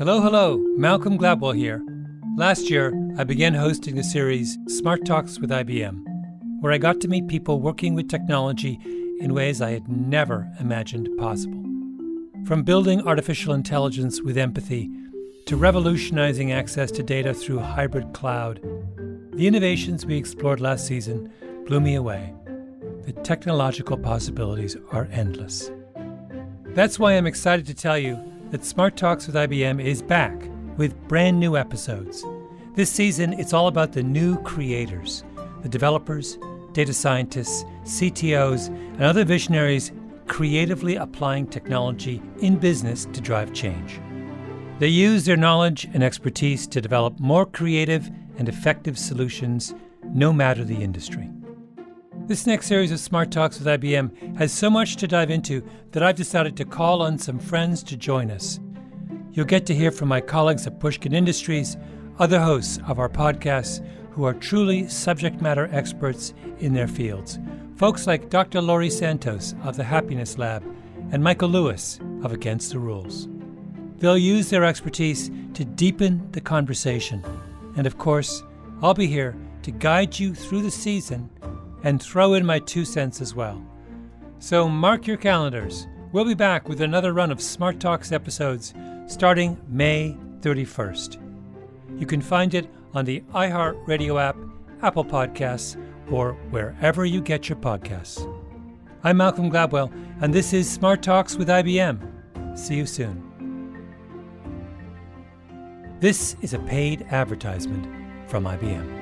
Hello, hello, Malcolm Gladwell here. Last year, I began hosting the series Smart Talks with IBM, where I got to meet people working with technology in ways I had never imagined possible. From building artificial intelligence with empathy to revolutionizing access to data through hybrid cloud, the innovations we explored last season blew me away. The technological possibilities are endless. That's why I'm excited to tell you that Smart Talks with IBM is back with brand new episodes. This season, it's all about the new creators, the developers, data scientists, CTOs, and other visionaries creatively applying technology in business to drive change. They use their knowledge and expertise to develop more creative and effective solutions, no matter the industry. This next series of Smart Talks with IBM has so much to dive into that I've decided to call on some friends to join us. You'll get to hear from my colleagues at Pushkin Industries, other hosts of our podcasts who are truly subject matter experts in their fields. Folks like Dr. Laurie Santos of the Happiness Lab and Michael Lewis of Against the Rules. They'll use their expertise to deepen the conversation. And of course, I'll be here to guide you through the season and throw in my two cents as well. So mark your calendars. We'll be back with another run of Smart Talks episodes starting May 31st. You can find it on the iHeartRadio app, Apple Podcasts, or wherever you get your podcasts. I'm Malcolm Gladwell, and this is Smart Talks with IBM. See you soon. This is a paid advertisement from IBM.